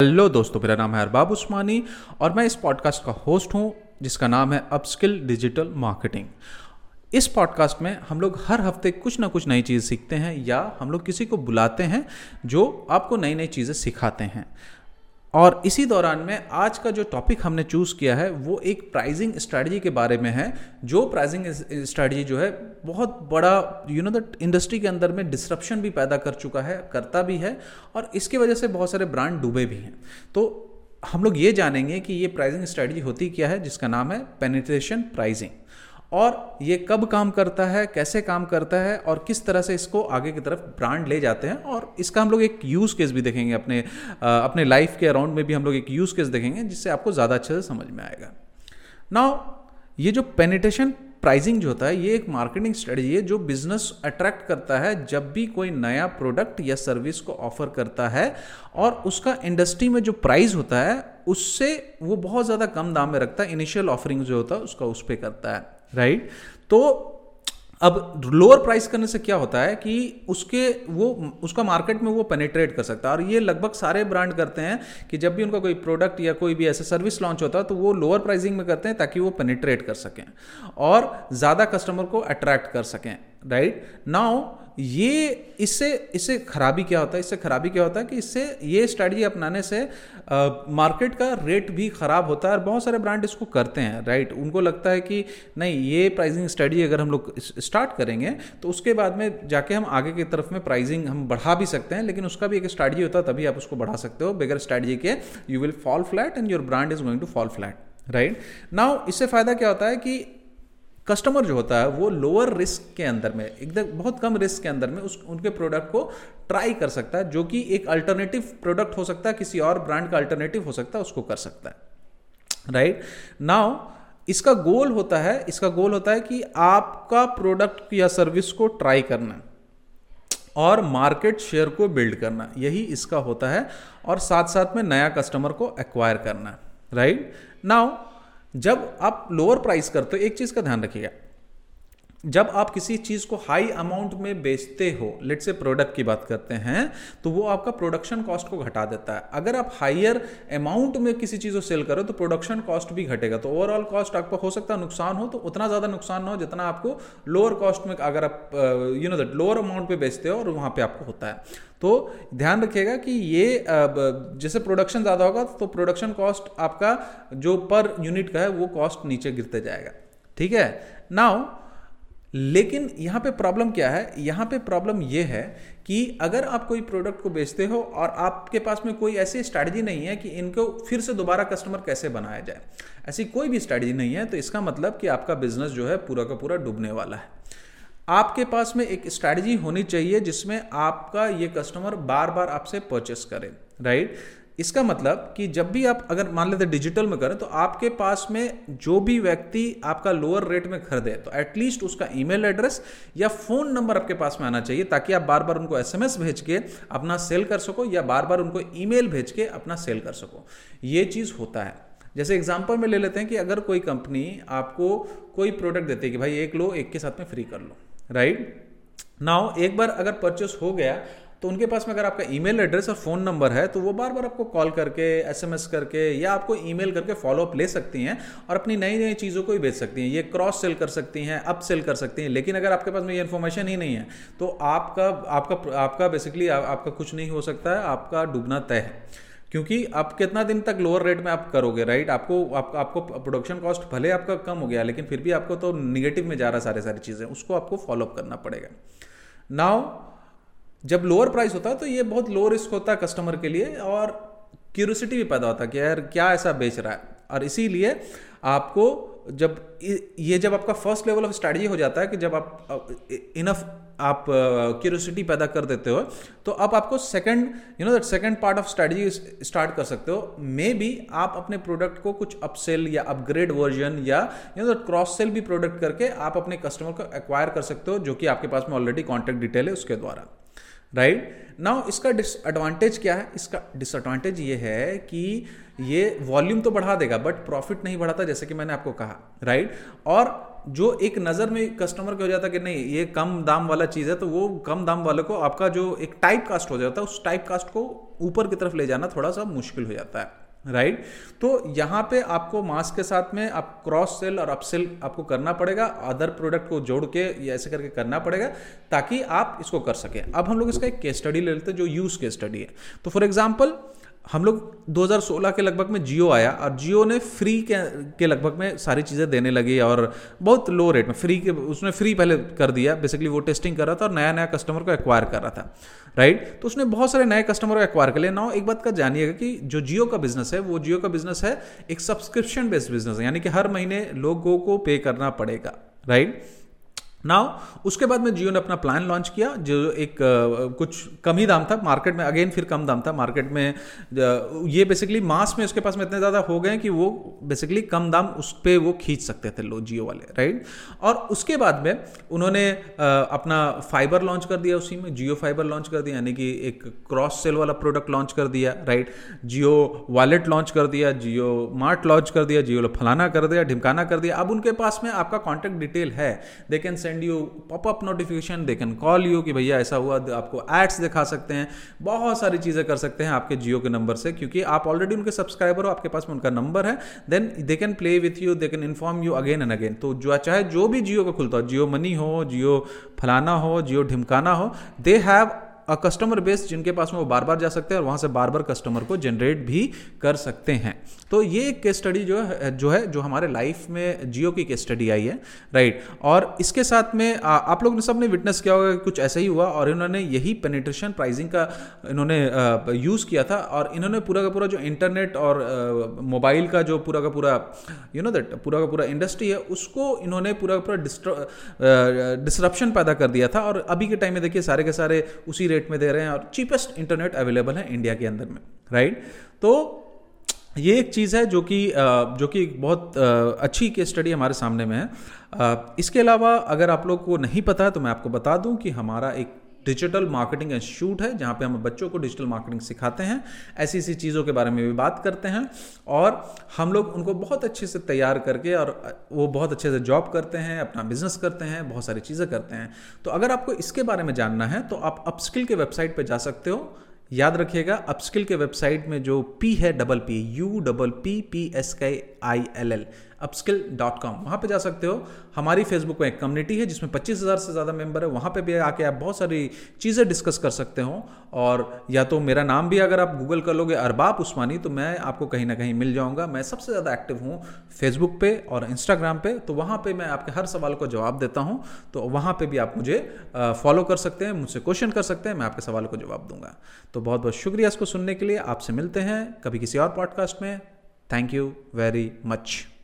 Hello दोस्तों, मेरा नाम है अरबाब उस्मानी और मैं इस पॉडकास्ट का होस्ट हूँ, जिसका नाम है अपस्किल डिजिटल मार्केटिंग इस पॉडकास्ट में हम लोग हर हफ़्ते कुछ ना कुछ नई चीज़ सीखते हैं या हम लोग किसी को बुलाते हैं जो आपको नई नई चीज़ें सिखाते हैं। और इसी दौरान में आज का जो टॉपिक हमने चूज़ किया है, वो एक प्राइजिंग स्ट्रैटेजी के बारे में है, जो प्राइजिंग स्ट्रैटेजी जो है, बहुत बड़ा यू नो दैट इंडस्ट्री के अंदर में डिसरप्शन भी पैदा कर चुका है, करता भी है, और इसकी वजह से बहुत सारे ब्रांड डूबे भी हैं। तो हम लोग ये जानेंगे कि ये प्राइजिंग स्ट्रैटेजी होती क्या है, जिसका नाम है पेनिट्रेशन प्राइजिंग और ये कब काम करता है कैसे काम करता है और किस तरह से इसको आगे की तरफ़ ब्रांड ले जाते हैं और इसका हम लोग एक यूज़ केस भी देखेंगे अपने आ, अपने लाइफ के अराउंड में भी हम लोग एक यूज़ केस देखेंगे जिससे आपको ज़्यादा अच्छे से समझ में आएगा। नाउ ये जो पेनिटेशन प्राइसिंग जो होता है ये एक मार्केटिंग स्ट्रेटजी है जो बिज़नेस अट्रैक्ट करता है जब भी कोई नया प्रोडक्ट या सर्विस को ऑफ़र करता है और उसका इंडस्ट्री में जो प्राइस होता है उससे वो बहुत ज़्यादा कम दाम में रखता है। इनिशियल ऑफरिंग जो होता है उसका उस पर करता है। राइट तो अब लोअर प्राइस करने से क्या होता है कि उसके वो, उसका मार्केट में वो पेनिट्रेट कर सकता है। और ये लगभग सारे ब्रांड करते हैं कि जब भी उनका कोई प्रोडक्ट या कोई भी ऐसा सर्विस लॉन्च होता है तो वो लोअर प्राइसिंग में करते हैं ताकि वो पेनिट्रेट कर सकें और ज़्यादा कस्टमर को अट्रैक्ट कर सकें राइट नाउ ये इससे इससे खराबी क्या होता है? इससे खराबी क्या होता है कि इससे ये स्ट्रैटेजी अपनाने से मार्केट का रेट भी ख़राब होता है और बहुत सारे ब्रांड इसको करते हैं राइट उनको लगता है कि नहीं, ये प्राइसिंग स्ट्रैटेजी अगर हम लोग स्टार्ट करेंगे तो उसके बाद में जाके हम आगे की तरफ़ में प्राइसिंग हम बढ़ा भी सकते हैं, लेकिन उसका भी एक स्ट्रैटेजी होता है, तभी आप उसको बढ़ा सकते हो। बगैर स्ट्रैटेजी के you will fall flat and your brand is going to fall flat right now इससे फ़ायदा क्या होता है कि कस्टमर जो होता है, वो लोअर रिस्क के अंदर में, एकदम बहुत कम रिस्क के अंदर में उस, उनके प्रोडक्ट को ट्राई कर सकता है, जो कि एक अल्टरनेटिव प्रोडक्ट हो सकता है, किसी और ब्रांड का अल्टरनेटिव हो सकता है, उसको कर सकता है। राइट नाउ इसका गोल होता है, इसका गोल होता है कि आपका प्रोडक्ट या सर्विस को ट्राई करना और मार्केट शेयर को बिल्ड करना यही इसका होता है, और साथ साथ में नया कस्टमर को एक्वायर करना राइट नाउ जब आप लोअर प्राइस करते हो एक चीज़ का ध्यान रखिएगा। जब आप किसी चीज़ को हाई अमाउंट में बेचते हो लेट से प्रोडक्ट की बात करते हैं तो वो आपका प्रोडक्शन कॉस्ट को घटा देता है। अगर आप हाइयर अमाउंट में किसी चीज़ को सेल करो तो प्रोडक्शन कॉस्ट भी घटेगा। तो ओवरऑल कॉस्ट आपका हो सकता है नुकसान हो तो उतना ज़्यादा नुकसान ना हो, जितना आपको लोअर कॉस्ट में अगर आप you know that lower amount पे बेचते हो और वहाँ पे आपको होता है। तो ध्यान रखिएगा कि ये जैसे प्रोडक्शन ज़्यादा होगा तो प्रोडक्शन कॉस्ट आपका जो पर यूनिट का है, वो कॉस्ट नीचे गिरते जाएगा। ठीक है? नाउ लेकिन यहाँ पे प्रॉब्लम क्या है? यहाँ पे प्रॉब्लम यह है कि अगर आप कोई प्रोडक्ट को बेचते हो और आपके पास में कोई ऐसी स्ट्रैटेजी नहीं है कि इनको फिर से दोबारा कस्टमर कैसे बनाया जाए। ऐसी कोई भी स्ट्रैटेजी नहीं है तो इसका मतलब कि आपका बिज़नेस जो है पूरा का पूरा डूबने वाला है। आपके पास में एक स्ट्रैटेजी होनी चाहिए जिसमें आपका ये कस्टमर बार बार आपसे परचेस करे राइट इसका मतलब कि जब भी आप अगर मान लेते डिजिटल में करें तो आपके पास में जो भी व्यक्ति आपका लोअर रेट में खरीदे तो एटलीस्ट उसका ईमेल एड्रेस या फ़ोन नंबर आपके पास में आना चाहिए, ताकि आप बार बार उनको एसएमएस भेज के अपना सेल कर सको या बार बार उनको ईमेल भेज के अपना सेल कर सको। ये चीज़ होता है। जैसे एग्ज़ाम्पल में ले लेते हैं कि अगर कोई कंपनी आपको कोई प्रोडक्ट देती है कि भाई एक लो, एक के साथ में फ्री कर लो राइट नाउ एक बार अगर परचेस हो गया तो उनके पास में अगर आपका ईमेल एड्रेस और फ़ोन नंबर है तो वो बार बार आपको कॉल करके एसएमएस करके या आपको ईमेल करके फॉलोअप ले सकती हैं और अपनी नई नई चीज़ों को ही बेच सकती हैं। ये क्रॉस सेल कर सकती हैं अप सेल कर सकती हैं लेकिन अगर आपके पास में ये इन्फॉर्मेशन ही नहीं है तो आपका आपका आपका बेसिकली आपका कुछ नहीं हो सकता है आपका डूबना तय है। क्योंकि आप कितना दिन तक लोअर रेट में आप करोगे राइट आपको आप, आपको प्रोडक्शन कॉस्ट भले आपका कम हो गया लेकिन फिर भी आपको तो निगेटिव में जा रहा सारे सारी चीज़ें उसको आपको फॉलोअप करना पड़ेगा। नाउ जब लोअर प्राइस होता है तो ये बहुत लो रिस्क होता है कस्टमर के लिए और क्यूरियोसिटी भी पैदा होता है कि यार क्या ऐसा बेच रहा है। और इसीलिए आपको जब ये जब आपका फ़र्स्ट लेवल ऑफ़ स्ट्रैटेजी हो जाता है कि जब आप इनफ आप क्यूरियोसिटी पैदा कर देते हो तो अब आपको second you know that second part of strategy start कर सकते हो। मे बी आप अपने प्रोडक्ट को कुछ अपसेल या अपग्रेड वर्जन या you know that cross sell भी प्रोडक्ट करके आप अपने कस्टमर को एक्वायर कर सकते हो, जो कि आपके पास में ऑलरेडी कॉन्टैक्ट डिटेल है उसके द्वारा। राइट नाउ इसका डिसएडवांटेज क्या है? इसका डिसएडवांटेज ये है कि ये वॉल्यूम तो बढ़ा देगा बट प्रॉफिट नहीं बढ़ाता जैसे कि मैंने आपको कहा राइट और जो एक नज़र में कस्टमर को हो जाता कि नहीं, ये कम दाम वाला चीज़ है तो वो कम दाम वाले को आपका जो एक टाइप कास्ट हो जाता है, उस टाइप कास्ट को ऊपर की तरफ़ ले जाना थोड़ा सा मुश्किल हो जाता है। राइट? तो यहाँ पे आपको मास्क के साथ में आप क्रॉस सेल और अपसेल आपको करना पड़ेगा, अदर प्रोडक्ट को जोड़ के या ऐसे करके करना पड़ेगा ताकि आप इसको कर सकें अब हम लोग इसका एक केस स्टडी ले लेते हैं जो यूज़ केस स्टडी है तो फॉर एग्ज़ाम्पल हम लोग 2016 के लगभग में जियो आया और जियो ने फ्री के के लगभग में सारी चीज़ें देने लगी और बहुत लो रेट में फ्री के, उसने फ्री पहले कर दिया। बेसिकली वो टेस्टिंग कर रहा था और नया नया कस्टमर को एक्वायर कर रहा था राइट तो उसने बहुत सारे नए कस्टमर को एक्वायर कर लिया नाउ एक बात का जानिएगा कि जो जियो का बिज़नेस है, वो जियो का बिज़नेस है एक सब्सक्रिप्शन बेस्ड बिज़नेस है, यानी कि हर महीने लोगों को पे करना पड़ेगा राइट नाउ उसके बाद में जियो ने अपना प्लान लॉन्च किया जो एक uh, कुछ कम ही दाम था मार्केट में अगेन फिर कम दाम था मार्केट में ये बेसिकली मास में उसके पास में इतने ज़्यादा हो गए कि वो बेसिकली कम दाम उस पर वो खींच सकते थे लो जियो वाले राइट और उसके बाद में उन्होंने uh, अपना फाइबर लॉन्च कर दिया उसी में जियो फाइबर लॉन्च कर दिया यानी कि एक क्रॉस सेल वाला प्रोडक्ट लॉन्च कर दिया राइट जियो वॉलेट लॉन्च कर दिया जियो मार्ट लॉन्च कर दिया जियो फलाना कर दिया ढिमकाना कर दिया। अब उनके पास में आपका कॉन्टैक्ट डिटेल है। They can send you popup notification they can call you कि भैया ऐसा हुआ आपको एड्स दिखा सकते हैं। बहुत सारी चीज़ें कर सकते हैं आपके जियो के नंबर से, क्योंकि आप ऑलरेडी उनके सब्सक्राइबर हो, आपके पास में उनका नंबर है then they can play with you they can inform you again and again तो जो, चाहे जो भी जियो का खुलता हो, जियो मनी हो, जियो फलाना हो, जियो ढिमकाना हो दे हैव कस्टमर बेस जिनके पास में वो बार बार जा सकते हैं और वहाँ से बार बार कस्टमर को जनरेट भी कर सकते हैं। तो ये एक केस स्टडी जो है जो है जो हमारे लाइफ में जियो की केस स्टडी आई है राइट और इसके साथ में आ, आप लोग ने सबने विटनेस किया होगा कुछ ऐसा ही हुआ और इन्होंने यही पेनिट्रेशन प्राइसिंग का इन्होंने यूज़ किया था और इन्होंने पूरा का पूरा जो इंटरनेट और मोबाइल का जो पूरा का पूरा यू नो दैट पूरा का पूरा इंडस्ट्री है उसको इन्होंने पूरा का पूरा डिस्ट्रप्शन पैदा कर दिया था और अभी के टाइम में देखिए सारे के सारे उसी रेट में दे रहे हैं और चीपेस्ट इंटरनेट अवेलेबल है इंडिया के अंदर में राइट तो ये एक चीज़ है जो कि जो कि बहुत अच्छी केस स्टडी हमारे सामने में है। इसके अलावा अगर आप लोग को नहीं पता तो मैं आपको बता दूँ कि हमारा एक डिजिटल मार्केटिंग इंस्टीट्यूट है, जहाँ पे हम बच्चों को डिजिटल मार्केटिंग सिखाते हैं, ऐसी ऐसी चीज़ों के बारे में भी बात करते हैं, और हम लोग उनको बहुत अच्छे से तैयार करके और वो बहुत अच्छे से जॉब करते हैं, अपना बिज़नेस करते हैं, बहुत सारी चीज़ें करते हैं। तो अगर आपको इसके बारे में जानना है तो आप अपस्किल के वेबसाइट पर जा सकते हो। याद रखिएगा, अपस्किल के वेबसाइट में जो पी है, double P U double P P S K I L L upskill dot com वहाँ पर जा सकते हो। हमारी फेसबुक में एक कम्युनिटी है जिसमें पच्चीस हज़ार से ज़्यादा मेंबर है। वहाँ पर भी आके आप बहुत सारी चीज़ें डिस्कस कर सकते हो। और या तो मेरा नाम भी अगर आप गूगल कर लोगे, अरबाब उस्मानी तो मैं आपको कहीं ना कहीं मिल जाऊँगा। मैं सबसे ज़्यादा एक्टिव हूँ फेसबुक पे और इंस्टाग्राम पे। तो वहाँ पर मैं आपके हर सवाल को जवाब देता हूँ। तो वहाँ पर भी आप मुझे फॉलो कर सकते हैं, मुझसे क्वेश्चन कर सकते हैं, मैं आपके सवाल को जवाब दूँगा। तो बहुत बहुत शुक्रिया इसको सुनने के लिए। आपसे मिलते हैं कभी किसी और पॉडकास्ट में। Thank you very much